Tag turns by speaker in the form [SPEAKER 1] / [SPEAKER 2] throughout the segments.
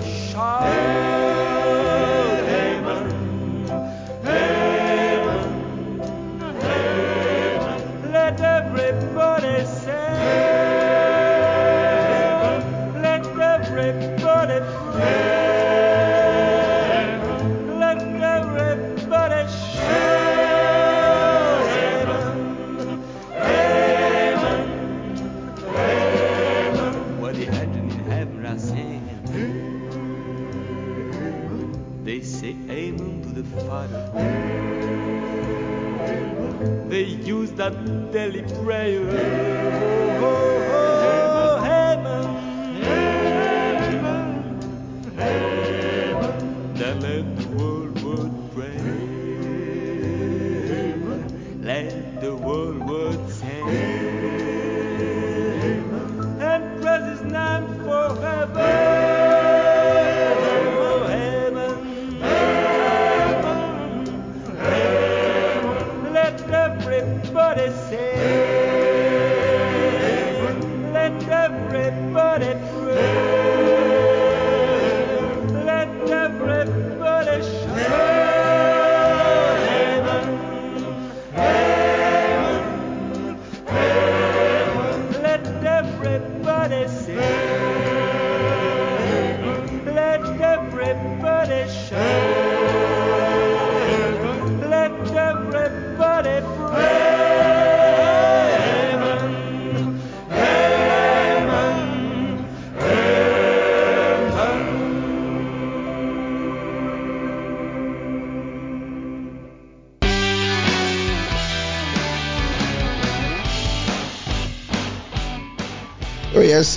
[SPEAKER 1] doubt, daily prayer. Everybody sing. Let everybody shout.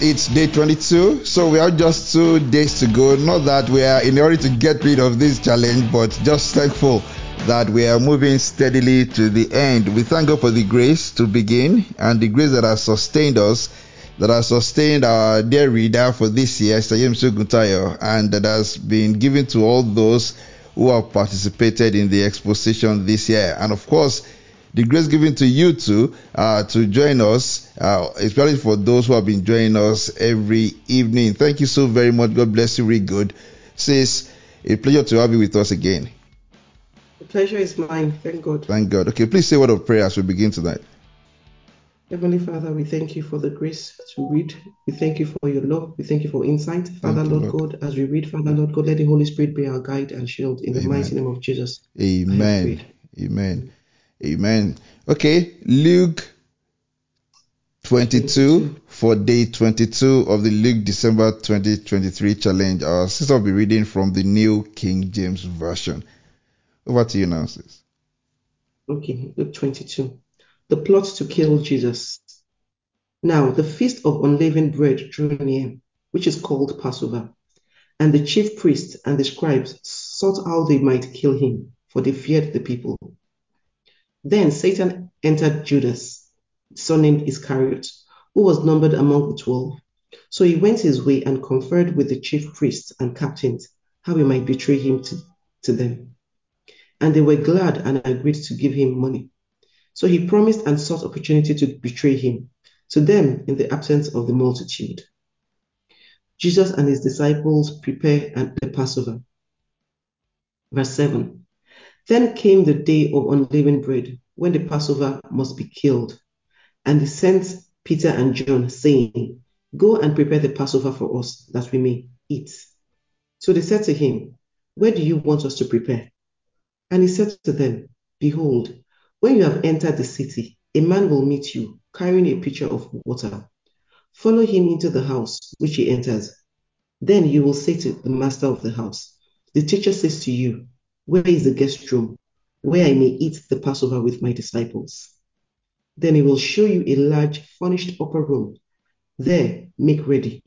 [SPEAKER 2] It's day 22, so we have just two days to go. Not that we are in order to get rid of this challenge, but just thankful that we are moving steadily to the end. We thank God for the grace to begin and the grace that has sustained us, that has sustained our dear reader for this year, Sayem Suguntayo, and that has been given to all those who have participated in the exposition this year. And of course, the grace given to you too uh, to join us, uh, especially for those who have been joining us every evening. Thank you so very much. God bless you. Really good. Sis, a pleasure to have you with us again.
[SPEAKER 3] The pleasure is mine. Thank God.
[SPEAKER 2] Thank God. Okay, please say a word of prayer as we begin tonight.
[SPEAKER 3] Heavenly Father, we thank you for the grace to read. We thank you for your love. We thank you for insight. Father, Lord
[SPEAKER 2] Lord.
[SPEAKER 3] God, as we read, Father, Lord God, let the Holy Spirit be our guide and shield in the mighty name of Jesus.
[SPEAKER 2] Amen. Amen. Amen. Okay, Luke 22
[SPEAKER 3] 22.
[SPEAKER 2] for day 22 of the Luke December 2023 challenge. Our sister will be reading from the New King James Version. Over to you now, sis.
[SPEAKER 3] Okay, Luke 22. The plot to kill Jesus. Now, the feast of unleavened bread drew near, which is called Passover. And the chief priests and the scribes sought how they might kill him, for they feared the people. Then Satan entered Judas, surnamed Iscariot, who was numbered among the twelve. So he went his way and conferred with the chief priests and captains how he might betray him to, to them. And they were glad and agreed to give him money. So he promised and sought opportunity to betray him to them in the absence of the multitude. Jesus and his disciples prepare the Passover. Verse 7 Then came the day of unleavened bread, when the Passover must be killed. And he sent Peter and John, saying, Go and prepare the Passover for us, that we may eat. So they said to him, Where do you want us to prepare? And he said to them, Behold, when you have entered the city, a man will meet you, carrying a pitcher of water. Follow him into the house which he enters. Then you will say to the master of the house, The teacher says to you, Where is the guest room, where I may eat the Passover with my disciples? Then he will show you a large furnished upper room. There, make ready.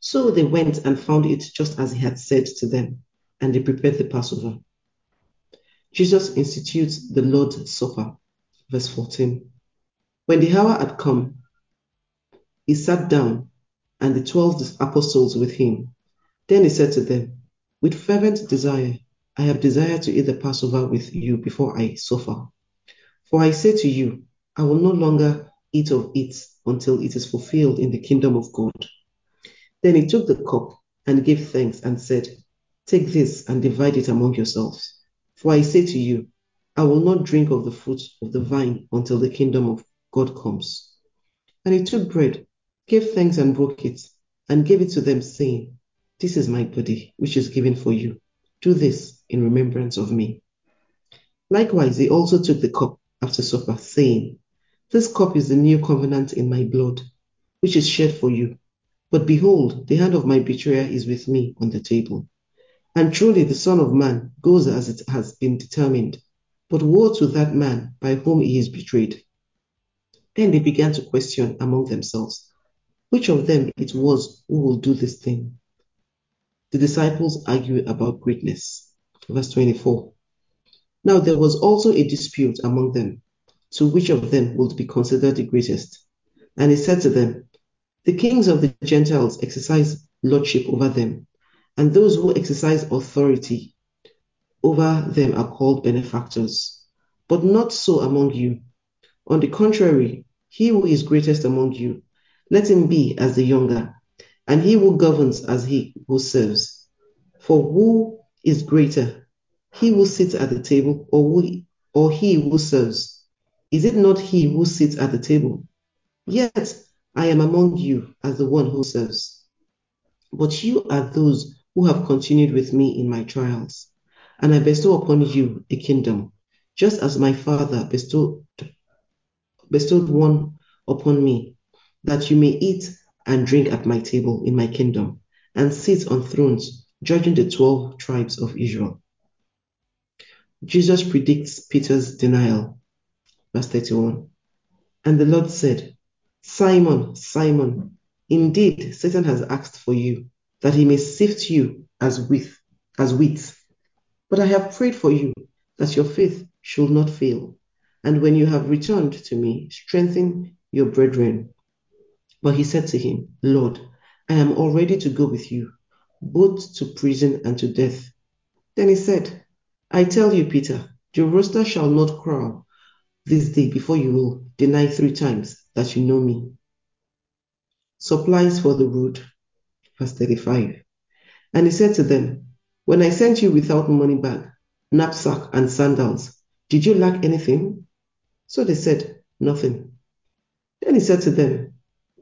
[SPEAKER 3] So they went and found it just as he had said to them, and they prepared the Passover. Jesus institutes the Lord's Supper. Verse 14. When the hour had come, he sat down, and the twelve apostles with him. Then he said to them, With fervent desire, I have desired to eat the Passover with you before I suffer. For I say to you, I will no longer eat of it until it is fulfilled in the kingdom of God. Then he took the cup and gave thanks and said, Take this and divide it among yourselves. For I say to you, I will not drink of the fruit of the vine until the kingdom of God comes. And he took bread, gave thanks and broke it, and gave it to them, saying, This is my body, which is given for you. Do this in remembrance of me. Likewise, he also took the cup after supper, saying, This cup is the new covenant in my blood, which is shed for you. But behold, the hand of my betrayer is with me on the table. And truly the Son of Man goes as it has been determined. But woe to that man by whom he is betrayed. Then they began to question among themselves which of them it was who will do this thing. The disciples argue about greatness. Verse 24. Now there was also a dispute among them, to which of them would be considered the greatest. And he said to them, The kings of the Gentiles exercise lordship over them, and those who exercise authority over them are called benefactors. But not so among you. On the contrary, he who is greatest among you, let him be as the younger, and he who governs as he who serves. For who is greater, he who sits at the table or, who, or he who serves? Is it not he who sits at the table? Yet I am among you as the one who serves. But you are those who have continued with me in my trials, and I bestow upon you a kingdom, just as my Father bestowed, bestowed one upon me, that you may eat and drink at my table in my kingdom, and sit on thrones, judging the twelve tribes of Israel. Jesus predicts Peter's denial. Verse 31. And the Lord said, Simon, Simon, indeed Satan has asked for you, that he may sift you as wheat, as wheat. But I have prayed for you, that your faith should not fail. And when you have returned to me, strengthen your brethren. But he said to him, Lord, I am all ready to go with you, both to prison and to death. Then he said, I tell you, Peter, your rooster shall not crow this day before you will deny three times that you know me. Supplies for the road. Verse 35. And he said to them, When I sent you without money bag, knapsack, and sandals, did you lack anything? So they said, Nothing. Then he said to them,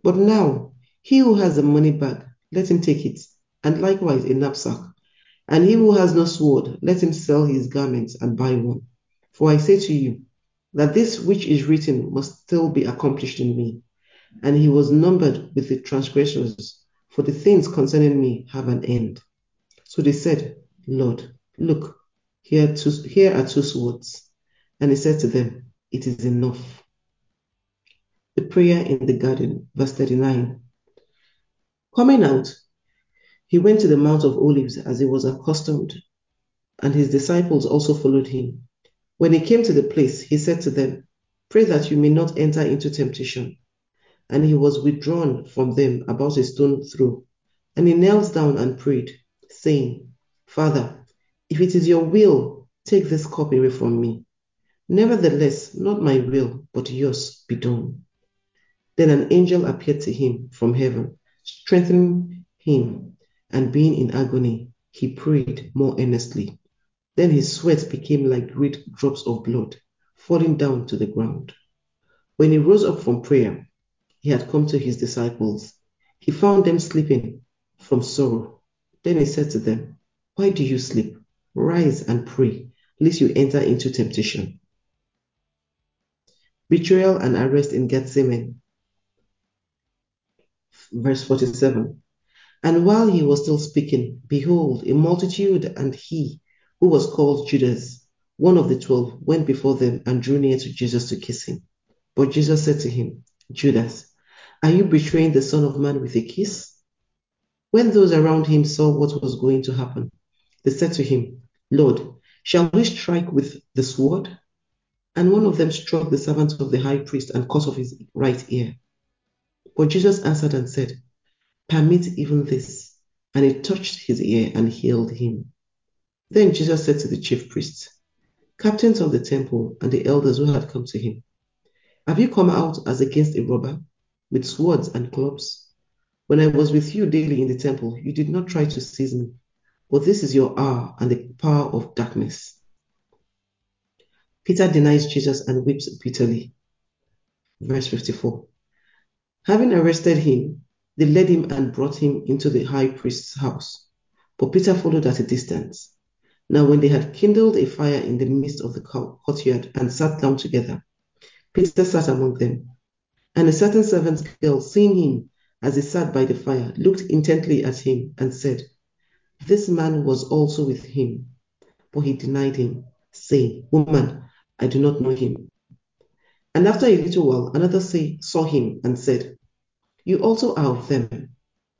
[SPEAKER 3] But now he who has a money bag, let him take it, and likewise a knapsack. And he who has no sword, let him sell his garments and buy one. For I say to you, that this which is written must still be accomplished in me. And he was numbered with the transgressors, for the things concerning me have an end. So they said, Lord, look, here, are two, here are two swords. And he said to them, It is enough. The prayer in the garden, verse 39. Coming out, he went to the Mount of Olives as he was accustomed, and his disciples also followed him. When he came to the place, he said to them, Pray that you may not enter into temptation. And he was withdrawn from them about a stone throw. And he knelt down and prayed, saying, Father, if it is your will, take this cup away from me. Nevertheless, not my will, but yours be done. Then an angel appeared to him from heaven, strengthening him, and being in agony, he prayed more earnestly. Then his sweat became like great drops of blood falling down to the ground. When he rose up from prayer, he had come to his disciples. He found them sleeping from sorrow. Then he said to them, Why do you sleep? Rise and pray, lest you enter into temptation. Betrayal and arrest in Gethsemane. Verse 47. And while he was still speaking, behold, a multitude and he who was called Judas, one of the twelve, went before them and drew near to Jesus to kiss him. But Jesus said to him, Judas, are you betraying the Son of Man with a kiss? When those around him saw what was going to happen, they said to him, Lord, Shall we strike with the sword? And one of them struck the servant of the high priest and cut off his right ear. But Jesus answered and said, Permit even this. And he touched his ear and healed him. Then Jesus said to the chief priests, captains of the temple, and the elders who had come to him, Have you come out as against a robber with swords and clubs? When I was with you daily in the temple, you did not try to seize me. But this is your hour and the power of darkness. Peter denies Jesus and weeps bitterly. Verse 54. Having arrested him, they led him and brought him into the high priest's house. But Peter followed at a distance. Now, when they had kindled a fire in the midst of the courtyard and sat down together, Peter sat among them. And a certain servant girl, seeing him as he sat by the fire, looked intently at him and said, This man was also with him. But he denied him, saying, Woman, I do not know him. And after a little while, another saw him and said, You also are of them.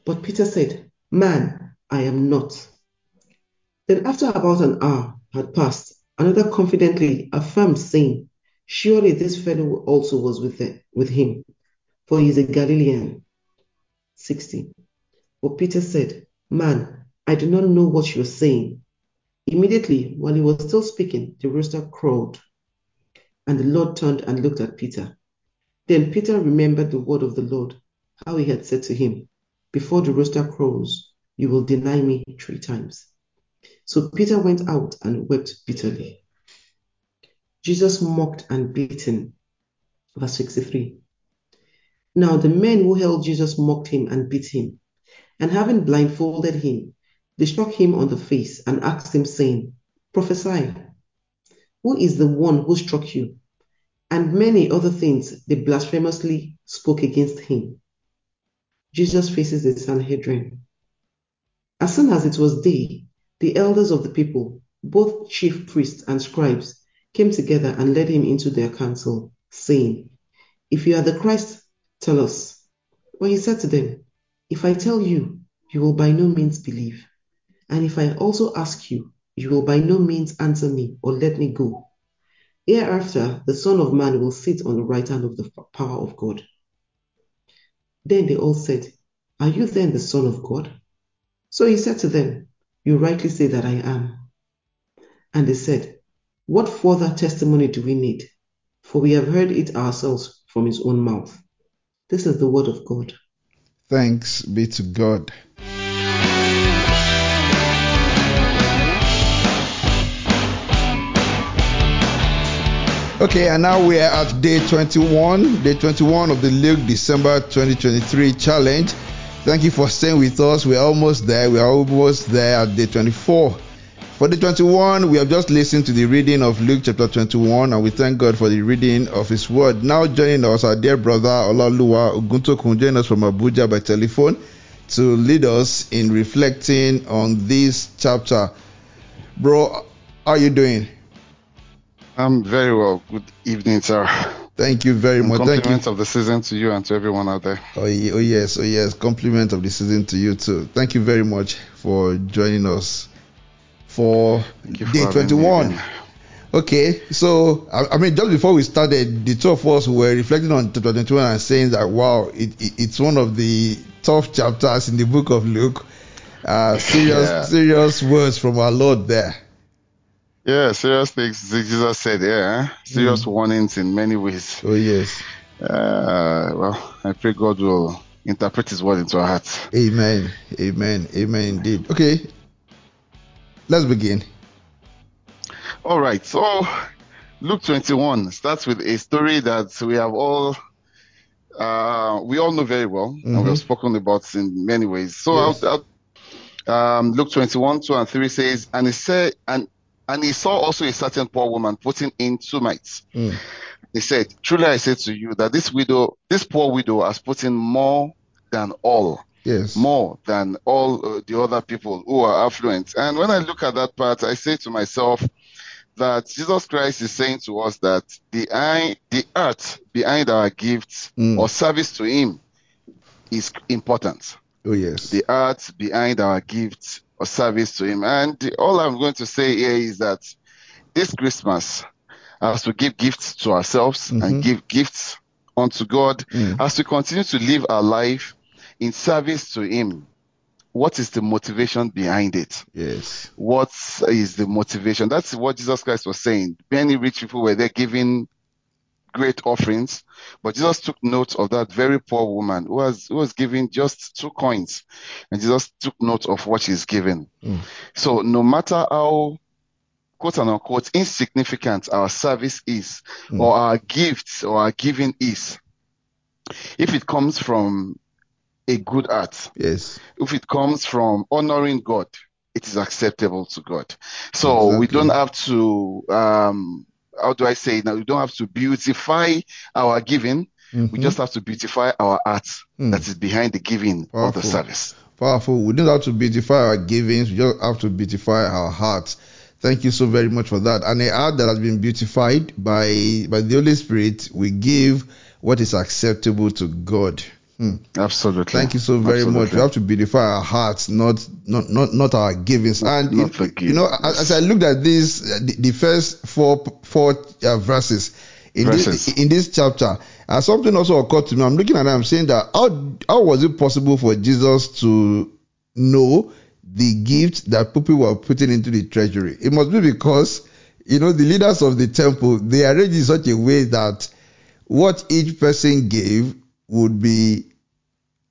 [SPEAKER 3] But Peter said, Man, I am not. Then, after about an hour had passed, another confidently affirmed, saying, Surely this fellow also was with, the, with him, for he is a Galilean. 60. But Peter said, Man, I do not know what you are saying. Immediately, while he was still speaking, the rooster crowed. And the Lord turned and looked at Peter. Then Peter remembered the word of the Lord, how he had said to him, Before the rooster crows, you will deny me three times. So Peter went out and wept bitterly. Jesus mocked and beaten. Verse 63. Now the men who held Jesus mocked him and beat him. And having blindfolded him, they struck him on the face and asked him, saying, Prophesy, who is the one who struck you? And many other things they blasphemously spoke against him. Jesus faces the Sanhedrin. As soon as it was day, the elders of the people, both chief priests and scribes, came together and led him into their council, saying, If you are the Christ, tell us. But he said to them, If I tell you, you will by no means believe. And if I also ask you, you will by no means answer me or let me go. Hereafter, the Son of Man will sit on the right hand of the power of God. Then they all said, Are you then the Son of God? So he said to them, You rightly say that I am. And they said, What further testimony do we need? For we have heard it ourselves from his own mouth. This is the word of God.
[SPEAKER 2] Thanks be to God. Okay, and now we are at day 21, day 21 of the Luke December 2023 challenge. Thank you for staying with us. We're almost there. We are almost there at day 24. For day 21, we have just listened to the reading of Luke chapter 21, and we thank God for the reading of His Word. Now joining us, our dear brother Olaluwa Oguntokun, join us from Abuja by telephone to lead us in reflecting on this chapter. Bro, how are you doing?
[SPEAKER 4] I'm very well. Good evening, sir.
[SPEAKER 2] Thank you very
[SPEAKER 4] And
[SPEAKER 2] much. Thank you.
[SPEAKER 4] compliments of the season to you and to everyone out there.
[SPEAKER 2] Oh, oh yes, oh yes. Compliment of the season to you too. Thank you very much for joining us for day 21. Okay, so I, I mean, just before we started, the two of us were reflecting on chapter 21 and saying that wow, it, it, it's one of the tough chapters in the book of Luke. Uh, serious,
[SPEAKER 4] Yeah.
[SPEAKER 2] serious words from our Lord there.
[SPEAKER 4] Yeah, serious things Jesus said, yeah. Serious
[SPEAKER 2] Mm.
[SPEAKER 4] warnings in many ways.
[SPEAKER 2] Oh yes,
[SPEAKER 4] Uh, well, I pray God will interpret his word into our hearts.
[SPEAKER 2] Amen, Amen, Amen. Indeed. Okay, let's begin.
[SPEAKER 4] All right, so Luke 21 starts with a story that we have all uh, we all know very well and we
[SPEAKER 2] Mhm.
[SPEAKER 4] have spoken about in many ways. So
[SPEAKER 2] Yes.
[SPEAKER 4] I'll, I'll, um, Luke 21, 2 and 3 says, and he said, and and he saw also a certain poor woman putting in two mites.
[SPEAKER 2] Mm.
[SPEAKER 4] He said, Truly I say to you that this widow, this poor widow has put in more than all,
[SPEAKER 2] Yes.
[SPEAKER 4] more than all uh, the other people who are affluent. And when I look at that part, I say to myself that Jesus Christ is saying to us that the eye, the earth behind our gifts
[SPEAKER 2] Mm.
[SPEAKER 4] or service to Him is important.
[SPEAKER 2] Oh yes.
[SPEAKER 4] The art behind our gifts or service to Him. And all I'm going to say here is that this Christmas, as we give gifts to ourselves
[SPEAKER 2] Mhm.
[SPEAKER 4] and give gifts unto God,
[SPEAKER 2] Mm.
[SPEAKER 4] as we continue to live our life in service to Him, what is the motivation behind it?
[SPEAKER 2] Yes.
[SPEAKER 4] What is the motivation? That's what Jesus Christ was saying. Many rich people were there giving great offerings, but Jesus took note of that very poor woman who was who was giving just two coins, and Jesus took note of what she's giving.
[SPEAKER 2] Mm.
[SPEAKER 4] So no matter how quote unquote insignificant our service is,
[SPEAKER 2] Mm.
[SPEAKER 4] or our gifts or our giving is, if it comes from a good heart,
[SPEAKER 2] Yes.
[SPEAKER 4] if it comes from honoring God, it is acceptable to God. So we don't have to, um, how do I say now? We don't have to beautify our giving. We
[SPEAKER 2] Mhm.
[SPEAKER 4] just have to beautify our heart
[SPEAKER 2] Mm.
[SPEAKER 4] that is behind the giving of the service.
[SPEAKER 2] Powerful. We don't have to beautify our givings. We just have to beautify our hearts. Thank you so very much for that. And a heart that has been beautified by by the Holy Spirit, we give what is acceptable to God. Hmm.
[SPEAKER 4] Absolutely.
[SPEAKER 2] Thank you so very much. We have to beautify our hearts, not not not not our givings. And
[SPEAKER 4] the
[SPEAKER 2] you know, as, I looked at this, uh, the, the first four four uh, verses in this in this chapter, uh, something also occurred to me. I'm looking at it. I'm saying that how how was it possible for Jesus to know the gift that people were putting into the treasury? It must be because you know the leaders of the temple they arranged in such a way that what each person gave would be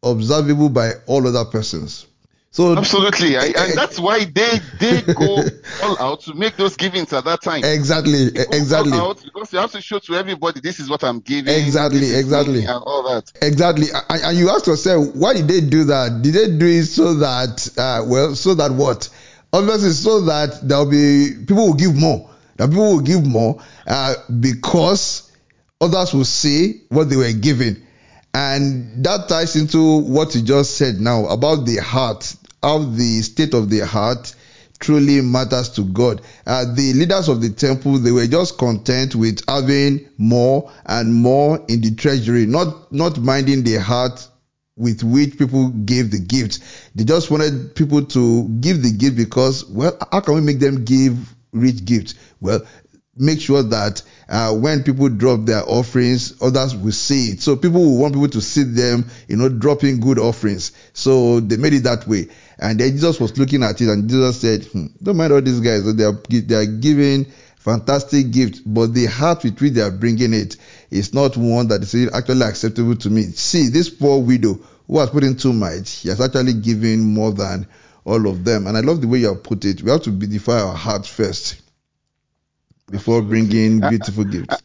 [SPEAKER 2] observable by all other persons. So
[SPEAKER 4] Absolutely. I, and that's why they they go all out to make those givings at that time.
[SPEAKER 2] exactly,
[SPEAKER 4] They go all
[SPEAKER 2] exactly,
[SPEAKER 4] out because you have to show to everybody this is what I'm giving.
[SPEAKER 2] Exactly, exactly.
[SPEAKER 4] and all that.
[SPEAKER 2] exactly. And, and you ask yourself, why did they do that? Did they do it so that, uh, well, so that what? Obviously, so that there'll be people will give more. That people will give more uh, because others will see what they were giving. And that ties into what you just said now about the heart, how the state of the heart truly matters to God. Uh, the leaders of the temple, they were just content with having more and more in the treasury, not, not minding the heart with which people gave the gift. They just wanted people to give the gift because, well, how can we make them give rich gifts? Well, make sure that uh, when people drop their offerings, others will see it. So people will want people to see them, you know, dropping good offerings. So they made it that way. And then Jesus was looking at it, and Jesus said, hmm, "Don't mind all these guys. They are they are giving fantastic gifts, but the heart with which they are bringing it is not one that is actually acceptable to me. See, this poor widow who has put in two mites, she has actually given more than all of them. And I love the way you have put it. We have to beautify our heart first before bringing
[SPEAKER 4] Uh,
[SPEAKER 2] beautiful gifts.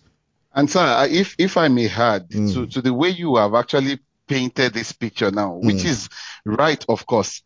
[SPEAKER 4] And sir, if if I may add
[SPEAKER 2] Mm.
[SPEAKER 4] to, to the way you have actually painted this picture now, which
[SPEAKER 2] Mm.
[SPEAKER 4] is right, of course.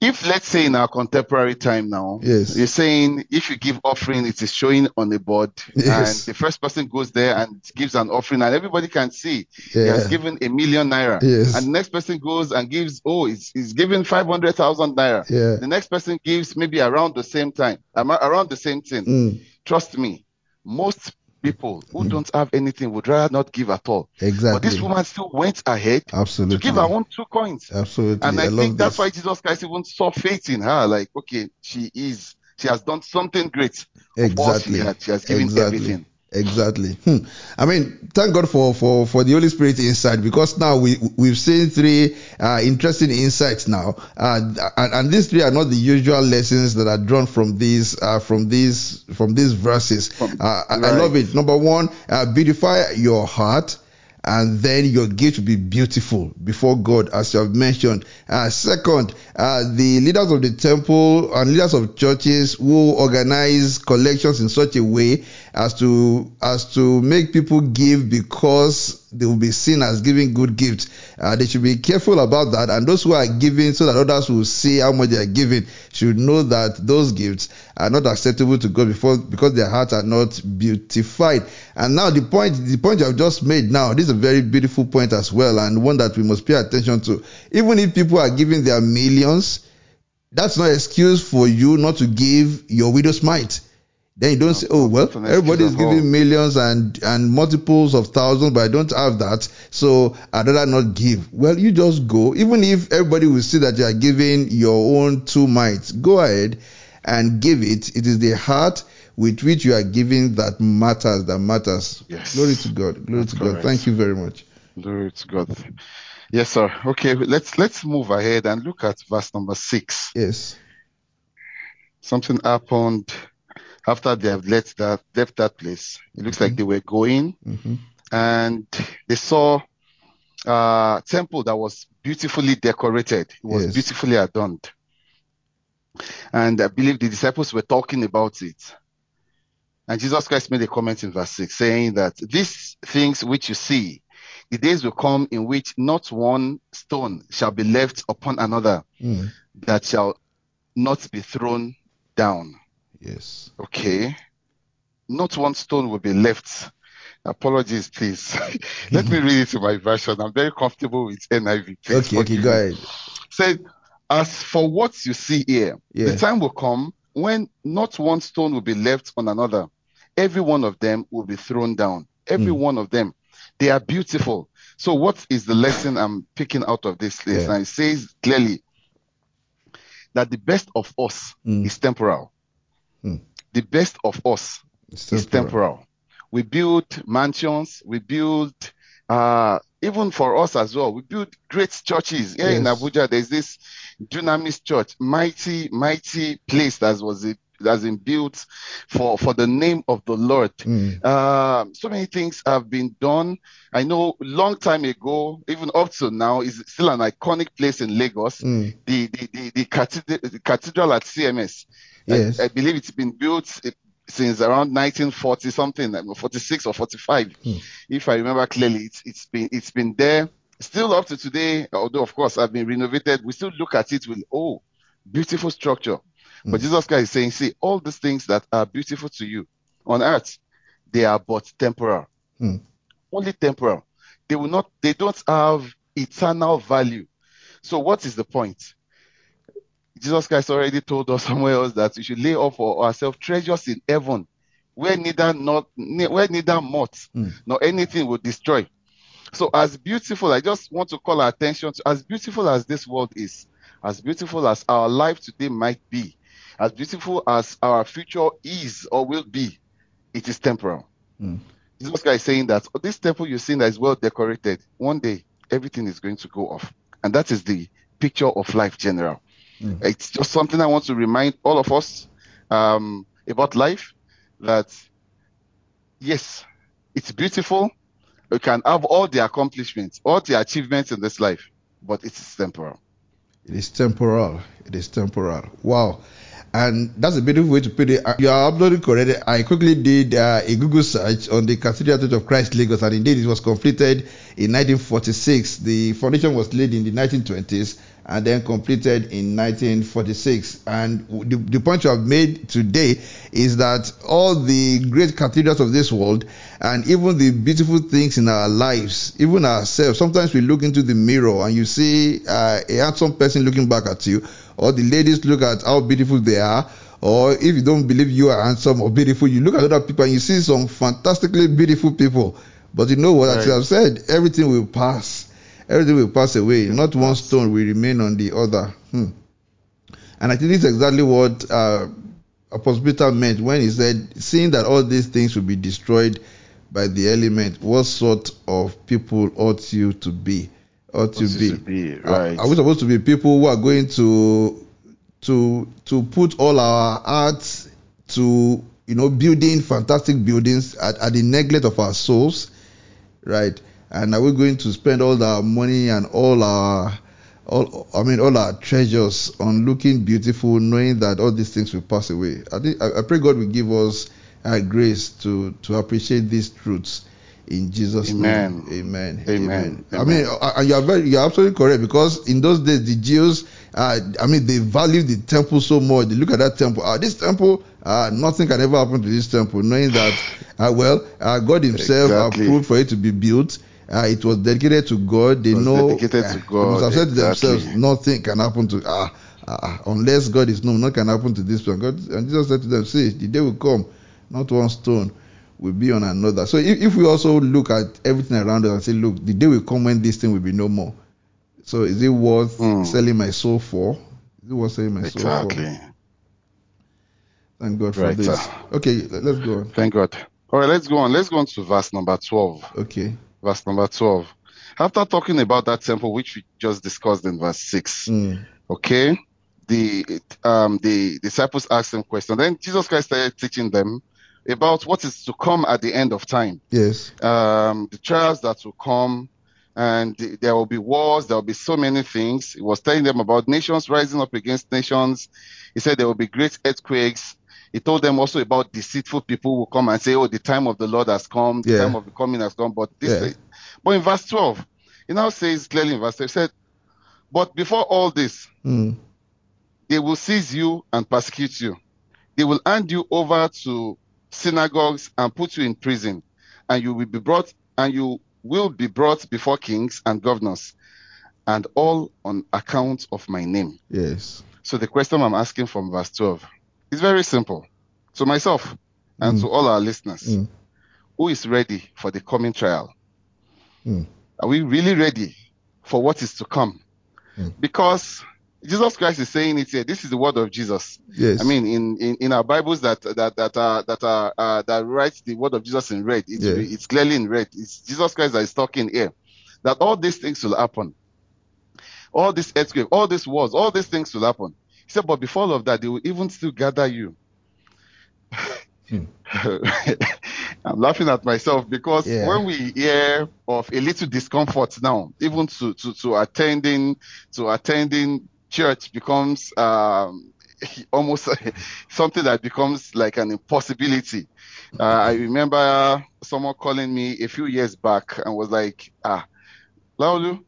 [SPEAKER 4] If let's say in our contemporary time now,
[SPEAKER 2] Yes.
[SPEAKER 4] you're saying if you give offering, it is showing on the board,
[SPEAKER 2] Yes.
[SPEAKER 4] and the first person goes there and gives an offering, and everybody can see he
[SPEAKER 2] Yeah.
[SPEAKER 4] has given a million naira.
[SPEAKER 2] Yes.
[SPEAKER 4] And the next person goes and gives, oh, he's, he's given 500,000 naira.
[SPEAKER 2] Yeah.
[SPEAKER 4] The next person gives maybe around the same time, around the same thing.
[SPEAKER 2] Mm,
[SPEAKER 4] Trust me, most people who don't have anything would rather not give at all. Exactly. But
[SPEAKER 2] exactly.
[SPEAKER 4] this woman still went ahead
[SPEAKER 2] Absolutely.
[SPEAKER 4] to give her own two coins.
[SPEAKER 2] Absolutely.
[SPEAKER 4] And I,
[SPEAKER 2] love
[SPEAKER 4] think that's
[SPEAKER 2] this.
[SPEAKER 4] why Jesus Christ even saw faith in her. Like, okay, she is, she has done something great. All she
[SPEAKER 2] Exactly.
[SPEAKER 4] had, she has given
[SPEAKER 2] exactly.
[SPEAKER 4] everything.
[SPEAKER 2] Exactly. Hmm. I mean, thank God for, for, for the Holy Spirit inside because now we, we've seen three uh, interesting insights now. Uh, and, and these three are not the usual lessons that are drawn from these, uh, from these, from these verses. Uh, I, I love it. Number one, uh, beautify your heart and then your gift will be beautiful before God, as you have mentioned. Uh, second, uh, the leaders of the temple and leaders of churches who organize collections in such a way as to as to make people give because they will be seen as giving good gifts. Uh, they should be careful about that, and those who are giving so that others will see how much they are giving should know that those gifts are not acceptable to God before because their hearts are not beautified. And now the point, the point have just made now, this is a very beautiful point as well, and one that we must pay attention to. Even if people are giving their millions, that's no excuse for you not to give your widow's mite. Then you don't say, oh well,
[SPEAKER 4] not an
[SPEAKER 2] everybody is
[SPEAKER 4] excuse at all.
[SPEAKER 2] giving millions and and multiples of thousands, but I don't have that, so I'd rather not give. Well, you just go, even if everybody will see that you are giving your own two mites. Go ahead and give it. It is the heart with which you are giving that matters, that matters.
[SPEAKER 4] Yes.
[SPEAKER 2] Glory to God. Glory
[SPEAKER 4] That's
[SPEAKER 2] to God. Thank you very much.
[SPEAKER 4] Glory to God. Yes, sir. Okay, let's let's move ahead and look at verse number six.
[SPEAKER 2] Yes.
[SPEAKER 4] Something happened after they have left that left that place. It looks like they were going
[SPEAKER 2] hmm
[SPEAKER 4] and they saw a temple that was beautifully decorated. It was
[SPEAKER 2] Yes.
[SPEAKER 4] beautifully adorned. And I believe the disciples were talking about it. And Jesus Christ made a comment in verse 6 saying that these things which you see, the days will come in which not one stone shall be left upon another
[SPEAKER 2] Mm.
[SPEAKER 4] that shall not be thrown down.
[SPEAKER 2] Yes.
[SPEAKER 4] Okay. Not one stone will be left. Apologies, please. Let me read it in my version. I'm very comfortable with NIV. Please
[SPEAKER 2] Okay. Okay. Go ahead.
[SPEAKER 4] Said, as for what you see here,
[SPEAKER 2] Yeah.
[SPEAKER 4] the time will come when not one stone will be left on another. Every one of them will be thrown down. Every
[SPEAKER 2] Mm.
[SPEAKER 4] one of them. They are beautiful. So, what is the lesson I'm picking out of this list?
[SPEAKER 2] Yeah.
[SPEAKER 4] And it says clearly that the best of us
[SPEAKER 2] Mm.
[SPEAKER 4] is temporal.
[SPEAKER 2] Mm.
[SPEAKER 4] The best of us
[SPEAKER 2] It's
[SPEAKER 4] is temporal. We build mansions, we build uh even for us as well, we build great churches. Here in Abuja, there's this Dunamis church, mighty, mighty place that was it that's been built for for the name of the Lord.
[SPEAKER 2] Mm.
[SPEAKER 4] Um, so many things have been done. I know long time ago, even up to now, is still an iconic place in Lagos.
[SPEAKER 2] Mm.
[SPEAKER 4] The the the, the, cathedral, the cathedral at CMS. I-
[SPEAKER 2] Yes.
[SPEAKER 4] I, believe it's been built eh, since around 1940 something, 46 or 45,
[SPEAKER 2] Hmm.
[SPEAKER 4] if I remember clearly. It's it's been it's been there still up to today. Although of course I've been renovated, we still look at it with oh, beautiful structure. But
[SPEAKER 2] Hmm.
[SPEAKER 4] Jesus Christ is saying, see, all these things that are beautiful to you on earth, they are but temporal,
[SPEAKER 2] Hmm.
[SPEAKER 4] only temporal. They will not. They don't have eternal value. So what is the point? Jesus Christ already told us somewhere else that we should lay up for ourselves treasures in heaven, where neither not where neither moth
[SPEAKER 2] Mm.
[SPEAKER 4] nor anything will destroy. So as beautiful, I just want to call our attention to as beautiful as this world is, as beautiful as our life today might be, as beautiful as our future is or will be, it is temporal.
[SPEAKER 2] Mm.
[SPEAKER 4] Jesus Christ is saying that "Oh, this temple you're seeing that is well decorated, one day everything is going to go off. And that is the picture of life general.
[SPEAKER 2] Mm.
[SPEAKER 4] It's just something I want to remind all of us um, about life that yes, it's beautiful. We can have all the accomplishments, all the achievements in this life, but it is temporal.
[SPEAKER 2] It is temporal. It is temporal. Wow. And that's a beautiful way to put it. Uh, You are absolutely correct. I quickly did uh, a Google search on the Cathedral Church of Christ Lagos, and indeed it was completed in 1946. The foundation was laid in the 1920s and then completed in 1946. And the, the point you have made today is that all the great cathedrals of this world and even the beautiful things in our lives, even ourselves, sometimes we look into the mirror and you see uh, a handsome person looking back at you, or the ladies look at how beautiful they are, or if you don't believe you are handsome or beautiful, you look at other people and you see some fantastically beautiful people. But you know what?
[SPEAKER 4] Right.
[SPEAKER 2] I have said, everything will pass. Everything will pass away. Not one stone will remain on the other. Hmm. And I think this is exactly what uh, Apostle Peter meant when he said, seeing that all these things will be destroyed by the element, what sort of people ought you to be? Ought to be?
[SPEAKER 4] to be,
[SPEAKER 2] Are-
[SPEAKER 4] right.
[SPEAKER 2] Are we supposed to be people who are going to to to put all our hearts to you know building fantastic buildings at, at the neglect of our souls, right? And are we going to spend all our money and all our all I mean all our treasures on looking beautiful, knowing that all these things will pass away? I think I, I pray God will give us uh, grace to to appreciate these truths in Jesus'
[SPEAKER 4] Amen.
[SPEAKER 2] name. Amen.
[SPEAKER 4] Amen. Amen.
[SPEAKER 2] I mean, uh, uh, you are very, you are absolutely correct because in those days the Jews, uh, I mean, they valued the temple so much. They look at that temple. Uh, this temple, uh, nothing can ever happen to this temple, knowing that, uh, well, uh, God Himself
[SPEAKER 4] Exactly.
[SPEAKER 2] approved for it to be built. Uh, it was dedicated to God. They know
[SPEAKER 4] dedicated
[SPEAKER 2] uh,
[SPEAKER 4] to
[SPEAKER 2] They must have said to themselves, nothing can happen to ah. Uh, unless God is known, nothing can happen to this one. God, and Jesus said to them, "See, the day will come, not one stone will be on another." So if, if we also look at everything around us and say, "Look, the day will come when this thing will be no more." So is it worth
[SPEAKER 4] Mm.
[SPEAKER 2] selling my soul for? Is it worth selling my soul for?
[SPEAKER 4] Exactly.
[SPEAKER 2] Thank God for
[SPEAKER 4] Right,
[SPEAKER 2] this.
[SPEAKER 4] sir.
[SPEAKER 2] Okay, let- let's go on.
[SPEAKER 4] Thank God. All right, let's go on. Let's go on to verse number 12.
[SPEAKER 2] Okay.
[SPEAKER 4] Verse number 12. After talking about that temple, which we just discussed in verse 6,
[SPEAKER 2] Mm.
[SPEAKER 4] okay, the um the disciples asked him question. Then Jesus Christ started teaching them about what is to come at the end of time.
[SPEAKER 2] Yes.
[SPEAKER 4] um, the trials that will come, and th- there will be wars, there will be so many things. He was telling them about nations rising up against nations. He said there will be great earthquakes. He told them also about deceitful people who will come and say, Oh, the time of the Lord has come, the
[SPEAKER 2] Yeah.
[SPEAKER 4] time of the coming has come. But this,
[SPEAKER 2] Yeah.
[SPEAKER 4] but in verse 12, he now says clearly in verse 12, he said, But before all this,
[SPEAKER 2] Mm.
[SPEAKER 4] they will seize you and persecute you. They will hand you over to synagogues and put you in prison, and you will be brought and you will be brought before kings and governors, and all on account of my name.
[SPEAKER 2] Yes.
[SPEAKER 4] So the question I'm asking from verse 12 is very simple. To myself and
[SPEAKER 2] Mm.
[SPEAKER 4] to all our listeners,
[SPEAKER 2] Mm.
[SPEAKER 4] who is ready for the coming trial?
[SPEAKER 2] Mm.
[SPEAKER 4] Are we really ready for what is to come?
[SPEAKER 2] Mm.
[SPEAKER 4] Because Jesus Christ is saying it here. This is the word of Jesus.
[SPEAKER 2] Yes.
[SPEAKER 4] I mean, in, in, in our Bibles that that that are that are uh, that write the word of Jesus in red, it's
[SPEAKER 2] Yeah.
[SPEAKER 4] it's clearly in red. It's Jesus Christ that is talking here. That all these things will happen. All this earthquake, all these wars, all these things will happen. He said, but before all of that, they will even still gather you.
[SPEAKER 2] Hmm.
[SPEAKER 4] I'm laughing at myself because
[SPEAKER 2] Yeah.
[SPEAKER 4] when we hear of a little discomfort now, even to to, to attending to attending church becomes um, almost something that becomes like an impossibility. Uh, I remember someone calling me a few years back and was like, "Ah, Laulu,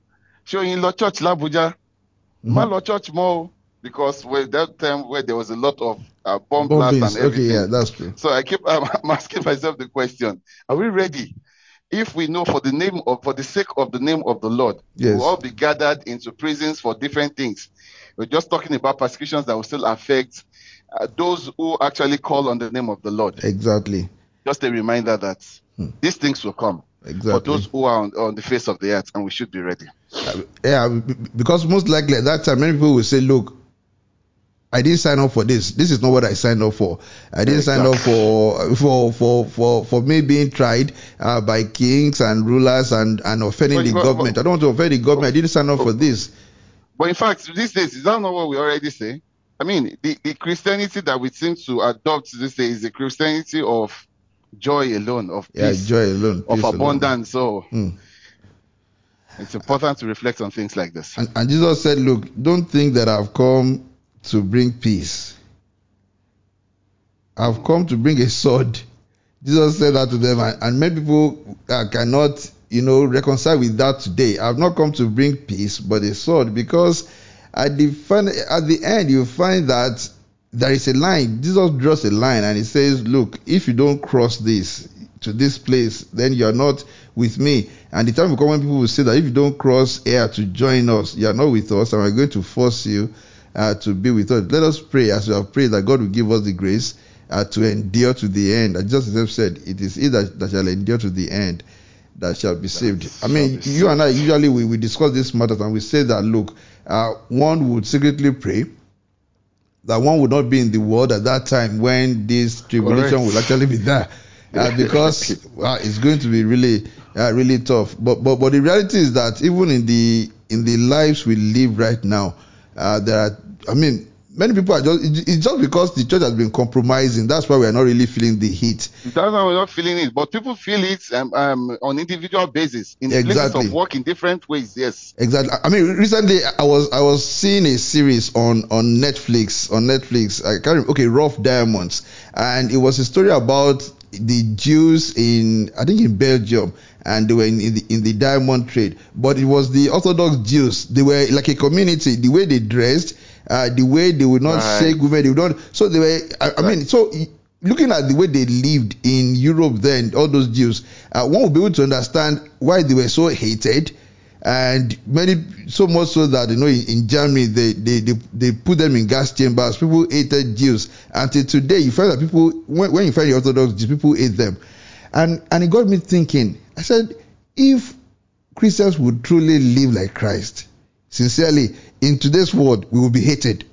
[SPEAKER 4] show in church Labuja, ma
[SPEAKER 2] Mhm.
[SPEAKER 4] lo church more." Because with that time where there was a lot of uh, bomb blasts and
[SPEAKER 2] Okay,
[SPEAKER 4] everything,
[SPEAKER 2] yeah, that's true.
[SPEAKER 4] so I keep um, I'm asking myself the question: Are we ready? If we know for the name of, for the sake of the name of the Lord,
[SPEAKER 2] Yes.
[SPEAKER 4] we'll all be gathered into prisons for different things. We're just talking about persecutions that will still affect uh, those who actually call on the name of the Lord.
[SPEAKER 2] Exactly.
[SPEAKER 4] Just a reminder that
[SPEAKER 2] Hmm.
[SPEAKER 4] these things will come for those who are on, on the face of the earth, and we should be ready.
[SPEAKER 2] Uh, yeah, because most likely at that time, many people will say, "Look, I didn't sign up for this. This is not what I signed up for. I didn't sign up for for for for for me being tried uh, by kings and rulers and and offending
[SPEAKER 4] But-
[SPEAKER 2] the
[SPEAKER 4] but-
[SPEAKER 2] government. I don't want to offend the government. I didn't sign up for this.
[SPEAKER 4] But in fact, these days, is that not what we already say? I mean, the, the Christianity that we seem to adopt these days is the Christianity of joy alone, of
[SPEAKER 2] Yeah,
[SPEAKER 4] peace,
[SPEAKER 2] joy alone,
[SPEAKER 4] of
[SPEAKER 2] peace alone.
[SPEAKER 4] abundance. So
[SPEAKER 2] Hmm.
[SPEAKER 4] it's important to reflect on things like this.
[SPEAKER 2] And, and Jesus said, "Look, don't think that I've come to bring peace. I've come to bring a sword." Jesus said that to them, and, many people uh, cannot, you know, reconcile with that today. I've not come to bring peace, but a sword, because at the fin- at the end you find that there is a line. Jesus draws a line, and he says, "Look, if you don't cross this to this place, then you are not with me." And the time will come when people will say that if you don't cross here to join us, you are not with us, and we're going to force you uh, to be with us. Let us pray as we have prayed that God will give us the grace uh, to endure to the end. And just as I've said, it is he that, that shall endure to the end that shall be saved. I mean, you and I usually we, we discuss these matters and we say that look, uh, one would secretly pray that one would not be in the world at that time when this tribulation
[SPEAKER 4] Correct.
[SPEAKER 2] will actually be there. Uh, because uh, it's going to be really, uh, really tough. But, but, but the reality is that even in the in the lives we live right now, uh, there are. I mean, many people are just. It's just because the church has been compromising. That's why we are not really feeling the heat.
[SPEAKER 4] That's why we're not feeling it, but people feel it um, um, on individual basis in places of work in different ways. Yes.
[SPEAKER 2] Exactly. I mean, recently I was I was seeing a series on on Netflix on Netflix. I can't remember, okay, Rough Diamonds, and it was a story about the Jews in I think in Belgium, and they were in, in the in the diamond trade. But it was the Orthodox Jews. They were like a community. The way they dressed, uh, the way they would not
[SPEAKER 4] Right.
[SPEAKER 2] shake women, they would not. So they were. I, I mean, so looking at the way they lived in Europe then, all those Jews, uh, one would be able to understand why they were so hated and many so much so that you know in, in Germany they, they they they put them in gas chambers. People hated Jews until today. You find that people when, when you find the Orthodox Jews, people hate them, and and it got me thinking. I said, if Christians would truly live like Christ, sincerely, in today's world, we will be hated.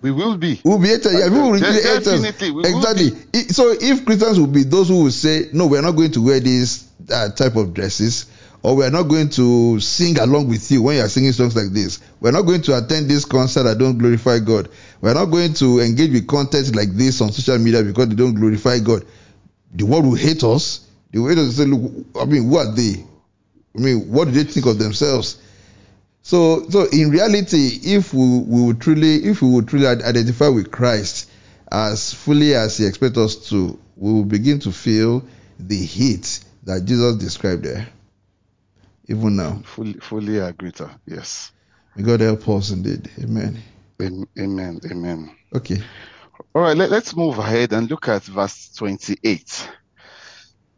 [SPEAKER 4] We will be.
[SPEAKER 2] We'll be hated. Yeah, people will really hate us.
[SPEAKER 4] will
[SPEAKER 2] Exactly. So if Christians will be those who will say, no, we're not going to wear these uh, type of dresses, or we're not going to sing along with you when you're singing songs like this. We're not going to attend this concert that don't glorify God. We're not going to engage with content like this on social media because they don't glorify God. The world will hate us. The world will say, look, I mean, who are they? I mean, what do they think of themselves? So, so in reality, if we, we would truly, if we would truly identify with Christ as fully as He expects us to, we will begin to feel the heat that Jesus described there. Even now,
[SPEAKER 4] Fully, fully agree, sir. Yes.
[SPEAKER 2] may God help us indeed. Amen.
[SPEAKER 4] Amen. Amen.
[SPEAKER 2] Okay.
[SPEAKER 4] All right, let, us move ahead and look at verse 28.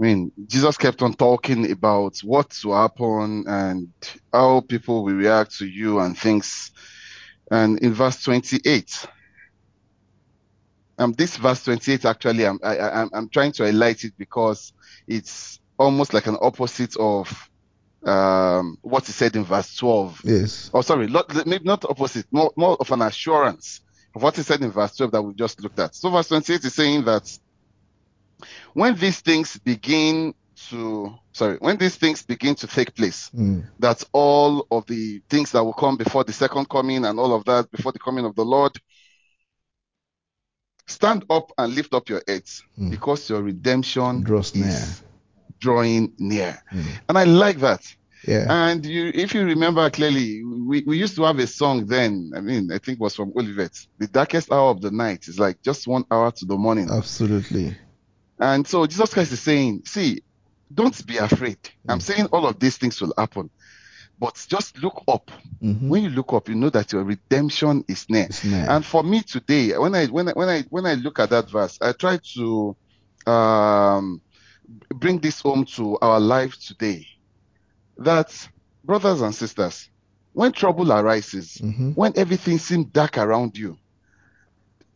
[SPEAKER 4] I mean, Jesus kept on talking about what to happen and how people will react to you and things. And in verse 28, um, this verse 28 actually, I'm, I, I, I'm- I'm trying to highlight it because it's almost like an opposite of um, what he said in verse 12
[SPEAKER 2] Yes.
[SPEAKER 4] oh sorry not, maybe not opposite more, more of an assurance of what he said in verse 12 that we just looked at so verse 28 is saying that when these things begin to sorry when these things begin to take place
[SPEAKER 2] Mm.
[SPEAKER 4] that all of the things that will come before the second coming and all of that before the coming of the lord stand up and lift up your heads
[SPEAKER 2] Mm.
[SPEAKER 4] because your redemption
[SPEAKER 2] Draws near.
[SPEAKER 4] is drawing near
[SPEAKER 2] Mm.
[SPEAKER 4] and i like that
[SPEAKER 2] Yeah.
[SPEAKER 4] and you, if you remember clearly, we, we used to have a song then. I mean, I think it was from Olivet. The darkest hour of the night is like just one hour to the morning.
[SPEAKER 2] Absolutely.
[SPEAKER 4] And so Jesus Christ is saying, see, don't be afraid. I'm
[SPEAKER 2] Mm.
[SPEAKER 4] saying all of these things will happen, but just look up.
[SPEAKER 2] hmm
[SPEAKER 4] When you look up, you know that your redemption is near.
[SPEAKER 2] Near.
[SPEAKER 4] And for me today, when I when I when I when I look at that verse, I try to um, bring this home to our life today. That brothers and sisters, when trouble arises,
[SPEAKER 2] hmm
[SPEAKER 4] when everything seems dark around you,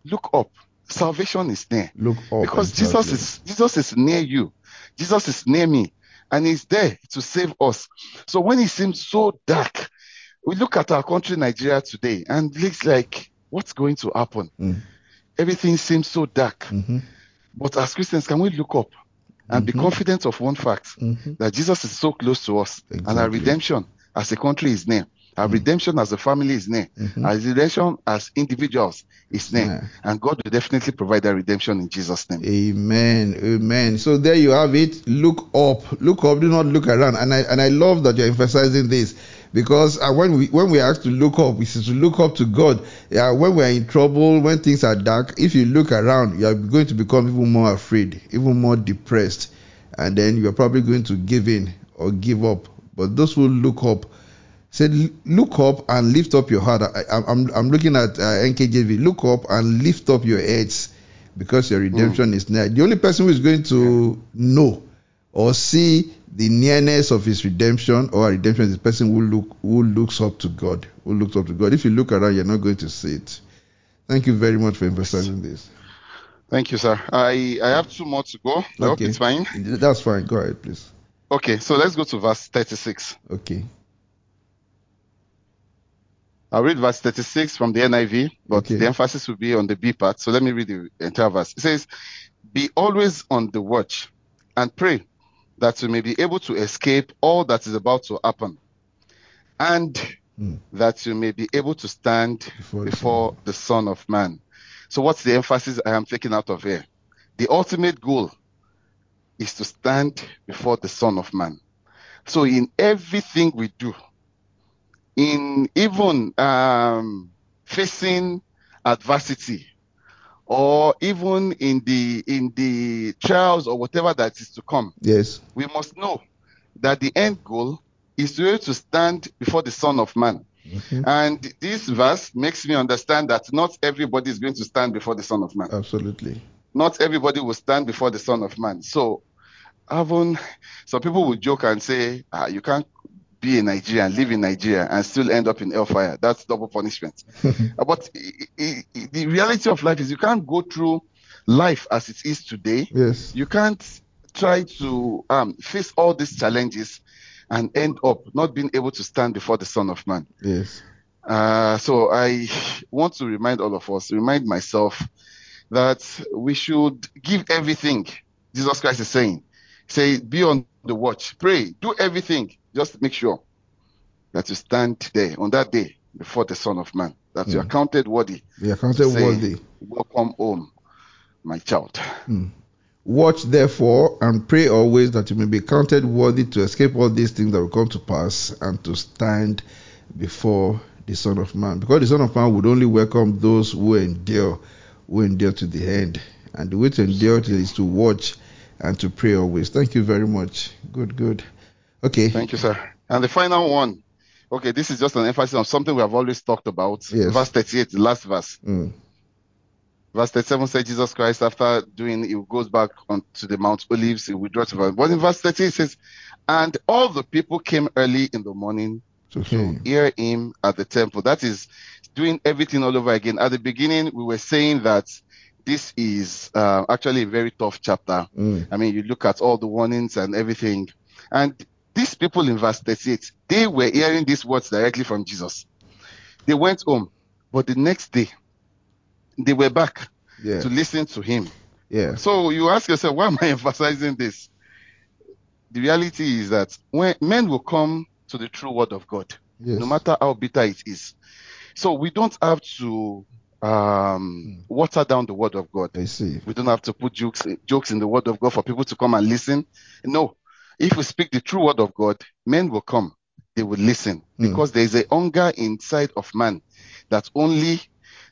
[SPEAKER 4] look up. Salvation is near
[SPEAKER 2] Look up.
[SPEAKER 4] because Jesus
[SPEAKER 2] exactly.
[SPEAKER 4] is Jesus is near you. Jesus is near me, and He's there to save us. So when it seems so dark, we look at our country, Nigeria, today, and it looks like what's going to happen.
[SPEAKER 2] Mm.
[SPEAKER 4] Everything seems so dark.
[SPEAKER 2] hmm
[SPEAKER 4] But as Christians, can we look up and be
[SPEAKER 2] Mhm.
[SPEAKER 4] confident of one fact
[SPEAKER 2] hmm
[SPEAKER 4] that Jesus is so close to us, and our redemption as a country is near. Our
[SPEAKER 2] Mm.
[SPEAKER 4] redemption as a family is near.
[SPEAKER 2] Mhm.
[SPEAKER 4] Our redemption as individuals is near.
[SPEAKER 2] Yeah.
[SPEAKER 4] And God will definitely provide that redemption in Jesus' name.
[SPEAKER 2] Amen. Amen. So there you have it. Look up. Look up. Do not look around. And I and I love that you're emphasizing this because uh, when we when we are asked to look up, we should to look up to God. Yeah, when we are in trouble, when things are dark, if you look around, you are going to become even more afraid, even more depressed, and then you are probably going to give in or give up. But those who look up, said, look up and lift up your heart. I, I, I'm, I'm looking at uh, NKJV. Look up and lift up your heads because your redemption is near. The only person who is going to know or see the nearness of his redemption or redemption is the person who look who looks up to God. Who looks up to God. If you look around, you're not going to see it. Thank you very much for emphasizing this.
[SPEAKER 4] Thank you, sir. I, I have two more to go. I hope
[SPEAKER 2] Okay.
[SPEAKER 4] it's fine.
[SPEAKER 2] That's fine. Go ahead, please.
[SPEAKER 4] Okay, so let's go to verse 36.
[SPEAKER 2] Okay.
[SPEAKER 4] I'll read verse 36 from the NIV, but
[SPEAKER 2] Okay.
[SPEAKER 4] the emphasis will be on the B part. So let me read the entire verse. It says, Be always on the watch and pray that you may be able to escape all that is about to happen and
[SPEAKER 2] Hmm.
[SPEAKER 4] that you may be able to stand
[SPEAKER 2] Before the
[SPEAKER 4] before the Son of Man. So, what's the emphasis I am taking out of here? The ultimate goal is to stand before the Son of Man. So, in everything we do, in even um, facing adversity, or even in the in the trials or whatever that is to come,
[SPEAKER 2] Yes.
[SPEAKER 4] we must know that the end goal is to be able to stand before the Son of Man.
[SPEAKER 2] Mhm.
[SPEAKER 4] And this verse makes me understand that not everybody is going to stand before the Son of Man.
[SPEAKER 2] Absolutely.
[SPEAKER 4] Not everybody will stand before the Son of Man. So, even some people will joke and say, ah, you can't be in Nigeria and live in Nigeria and still end up in hellfire. That's double punishment. Uh, but i- i- i- the reality of life is you can't go through life as it is today
[SPEAKER 2] yes.
[SPEAKER 4] you can't try to um, face all these challenges and end up not being able to stand before the Son of Man.
[SPEAKER 2] Yes.
[SPEAKER 4] Uh, so I want to remind all of us, remind myself that we should give everything. Jesus Christ is saying, say, be on the watch, pray, do everything. Just make sure that you stand there on that day before the Son of Man, that you hmm. are counted worthy.
[SPEAKER 2] We are counted
[SPEAKER 4] Say,
[SPEAKER 2] worthy.
[SPEAKER 4] Welcome home, my child. Hmm.
[SPEAKER 2] Watch therefore and pray always that you may be counted worthy to escape all these things that will come to pass and to stand before the Son of Man. Because the Son of Man would only welcome those who endure, who endure to the end. And the way to endure is to watch and to pray always. Thank you very much. Good, good. Okay.
[SPEAKER 4] Thank you, sir. And the final one. Okay, this is just an emphasis on something we have always talked about.
[SPEAKER 2] Yes.
[SPEAKER 4] Verse 38, the last verse.
[SPEAKER 2] Mm.
[SPEAKER 4] Verse 37 says Jesus Christ, after doing, he goes back on to the Mount Olives, he withdraws But in verse 38 it says, And all the people came early in the morning to hear him at the temple. That is doing everything all over again. At the beginning, we were saying that this is uh, actually a very tough chapter.
[SPEAKER 2] Mm.
[SPEAKER 4] I mean, you look at all the warnings and everything. And people in verse 38, they were hearing these words directly from Jesus. They went home, but the next day, they were back
[SPEAKER 2] Yeah.
[SPEAKER 4] to listen to him.
[SPEAKER 2] Yeah.
[SPEAKER 4] So you ask yourself, why am I emphasizing this? The reality is that when men will come to the true word of God,
[SPEAKER 2] Yes.
[SPEAKER 4] no matter how bitter it is. So we don't have to um, water down the word of God.
[SPEAKER 2] I see.
[SPEAKER 4] We don't have to put jokes jokes in the word of God for people to come and listen. No. If we speak the true word of God, men will come. They will listen
[SPEAKER 2] Hmm.
[SPEAKER 4] because there is a hunger inside of man that only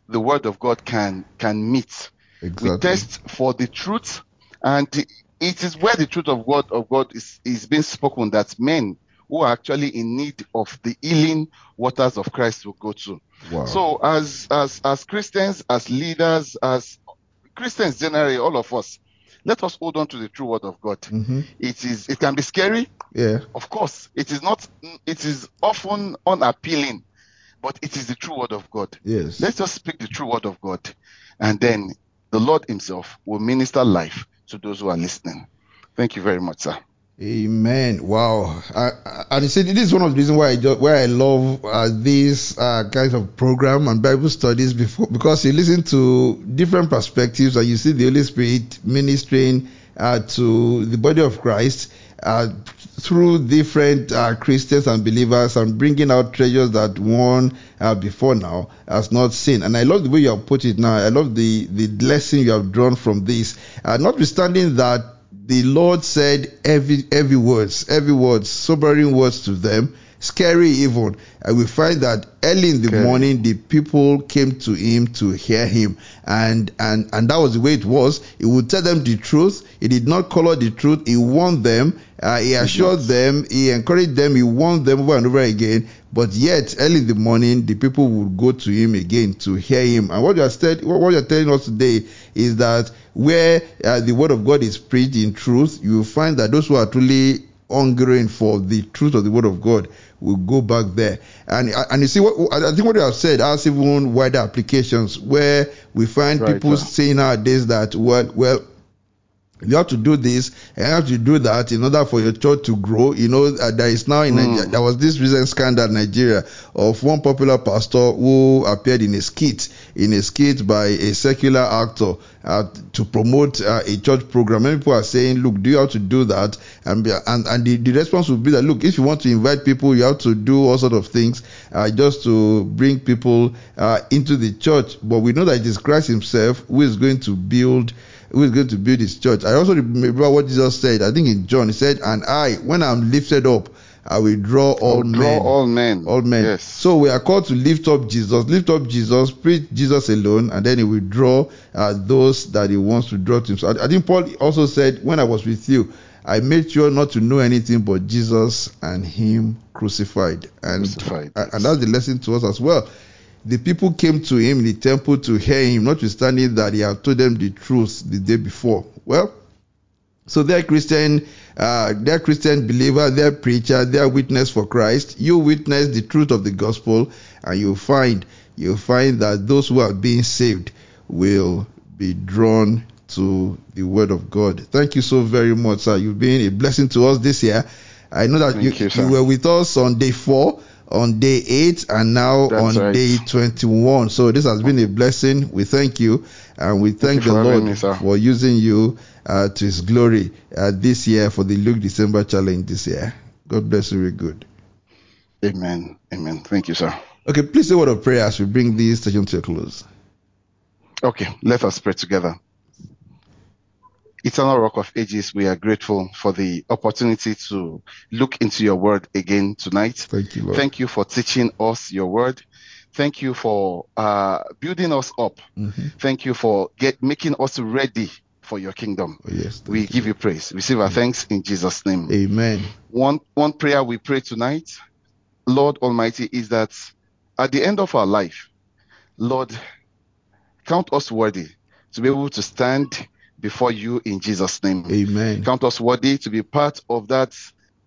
[SPEAKER 4] the word of God can can meet.
[SPEAKER 2] Exactly.
[SPEAKER 4] We test for the truth, and it is where the truth of God of God is, is being spoken that men who are actually in need of the healing waters of Christ will go to.
[SPEAKER 2] Wow.
[SPEAKER 4] So as as as Christians, as leaders, as Christians generally, all of us, let us hold on to the true word of God.
[SPEAKER 2] hmm
[SPEAKER 4] It is it can be scary,
[SPEAKER 2] Yeah.
[SPEAKER 4] of course. It is not it is often unappealing, but it is the true word of God.
[SPEAKER 2] Yes.
[SPEAKER 4] Let's just speak the true word of God, and then the Lord Himself will minister life to those who are listening. Thank you very much, sir.
[SPEAKER 2] Amen. Wow. And you see, this is one of the reasons why I why I love uh, these uh, kinds of program and Bible studies before because you listen to different perspectives and you see the Holy Spirit ministering uh, to the body of Christ uh, through different uh, Christians and believers and bringing out treasures that one uh, before now has not seen. And I love the way you have put it now. I love the the lesson you have drawn from this. Notwithstanding that the Lord said every every words, every word, sobering words to them, scary even. And we find that early in the
[SPEAKER 4] Scary.
[SPEAKER 2] morning the people came to him to hear him. And and and that was the way it was. He would tell them the truth. He did not color the truth. He warned them. Uh, he assured them. He encouraged them. He warned them over and over again. But yet, early in the morning, the people would go to him again to hear him. And what you are said, what what you are telling us today is that where uh, the word of God is preached in truth, you will find that those who are truly hungering for the truth of the word of God will go back there. And and you see what I think what you have said has even wider applications where we find
[SPEAKER 4] Right,
[SPEAKER 2] people
[SPEAKER 4] sir.
[SPEAKER 2] saying nowadays that well well you have to do this and you have to do that in order for your church to grow. You know, uh, there is now in Nigeria, there was this recent scandal in Nigeria of one popular pastor who appeared in a skit, in a skit by a secular actor uh, to promote uh, a church program. Many people are saying, look, do you have to do that? And and, and the, the response would be that, look, if you want to invite people, you have to do all sort of things uh, just to bring people uh, into the church. But we know that it is Christ himself who is going to build who is going to build his church. I also remember what Jesus said. I think in John, he said, And I, when I'm lifted up, I will draw all
[SPEAKER 4] draw
[SPEAKER 2] men.
[SPEAKER 4] all men.
[SPEAKER 2] All men.
[SPEAKER 4] Yes.
[SPEAKER 2] So we are called to lift up Jesus, lift up Jesus, preach Jesus alone, and then he will draw uh, those that he wants to draw to himself. I think Paul also said, When I was with you, I made sure not to know anything but Jesus and him crucified. And,
[SPEAKER 4] Crucified,
[SPEAKER 2] and that's the lesson to us as well. The people came to him in the temple to hear him, notwithstanding that he had told them the truth the day before. Well, so they're Christian, uh, they're Christian believer, they're preacher, they're witness for Christ. You witness the truth of the gospel, and you find you find that those who are being saved will be drawn to the word of God. Thank you so very much, sir. You've been a blessing to us this year. I know that you,
[SPEAKER 4] you,
[SPEAKER 2] you were with us on day four on day 8 and now
[SPEAKER 4] That's
[SPEAKER 2] on
[SPEAKER 4] right.
[SPEAKER 2] day 21. So this has been a blessing. We thank you and we thank,
[SPEAKER 4] you
[SPEAKER 2] the Lord
[SPEAKER 4] me,
[SPEAKER 2] for using you uh, to his glory uh, this year for the Luke December challenge this year. God bless you very good.
[SPEAKER 4] Amen. Amen. Thank you, sir.
[SPEAKER 2] Okay, please say a word of prayer as we bring this session to a close.
[SPEAKER 4] Okay, let us pray together. Eternal Rock of Ages, we are grateful for the opportunity to look into your word again tonight.
[SPEAKER 2] Thank you, Lord.
[SPEAKER 4] Thank you for teaching us your word. Thank you for uh, building us up.
[SPEAKER 2] Mhm.
[SPEAKER 4] Thank you for get, making us ready for your kingdom.
[SPEAKER 2] Oh, yes,
[SPEAKER 4] We
[SPEAKER 2] thank
[SPEAKER 4] give you praise. Receive our thanks in Jesus' name.
[SPEAKER 2] Amen.
[SPEAKER 4] One, one prayer we pray tonight, Lord Almighty, is that at the end of our life, Lord, count us worthy to be able to stand before you in Jesus' name.
[SPEAKER 2] Amen.
[SPEAKER 4] Count us worthy to be part of that,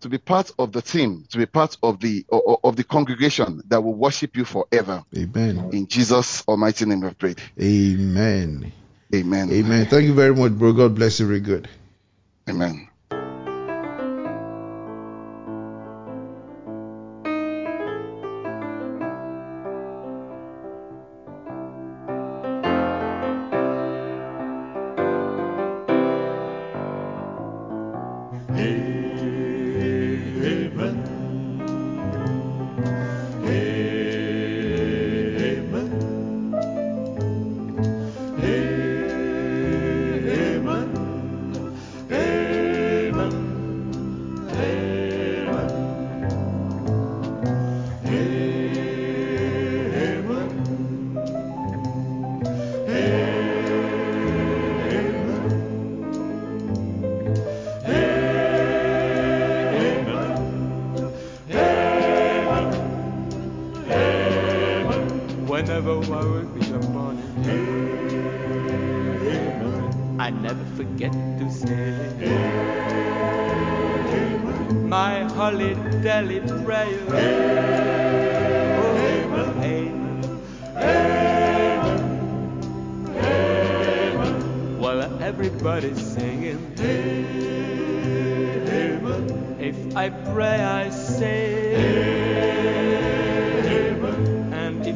[SPEAKER 4] to be part of the team, to be part of the of the congregation that will worship you forever.
[SPEAKER 2] Amen.
[SPEAKER 4] In Jesus' almighty name we've prayed.
[SPEAKER 2] Amen.
[SPEAKER 4] Amen.
[SPEAKER 2] Amen. Thank you very much, bro. God bless you very good.
[SPEAKER 4] Amen.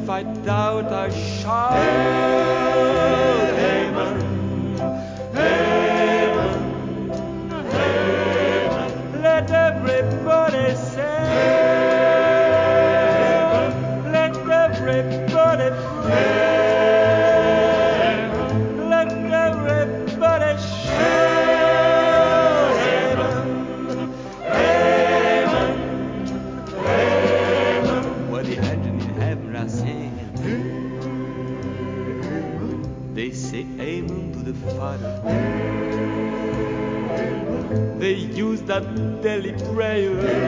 [SPEAKER 1] If I doubt, I shout, that daily prayer.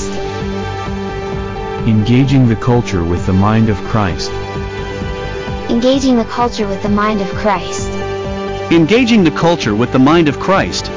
[SPEAKER 5] Engaging the culture with the mind of Christ.
[SPEAKER 6] Engaging the culture with the mind of Christ.
[SPEAKER 7] Engaging the culture with the mind of Christ.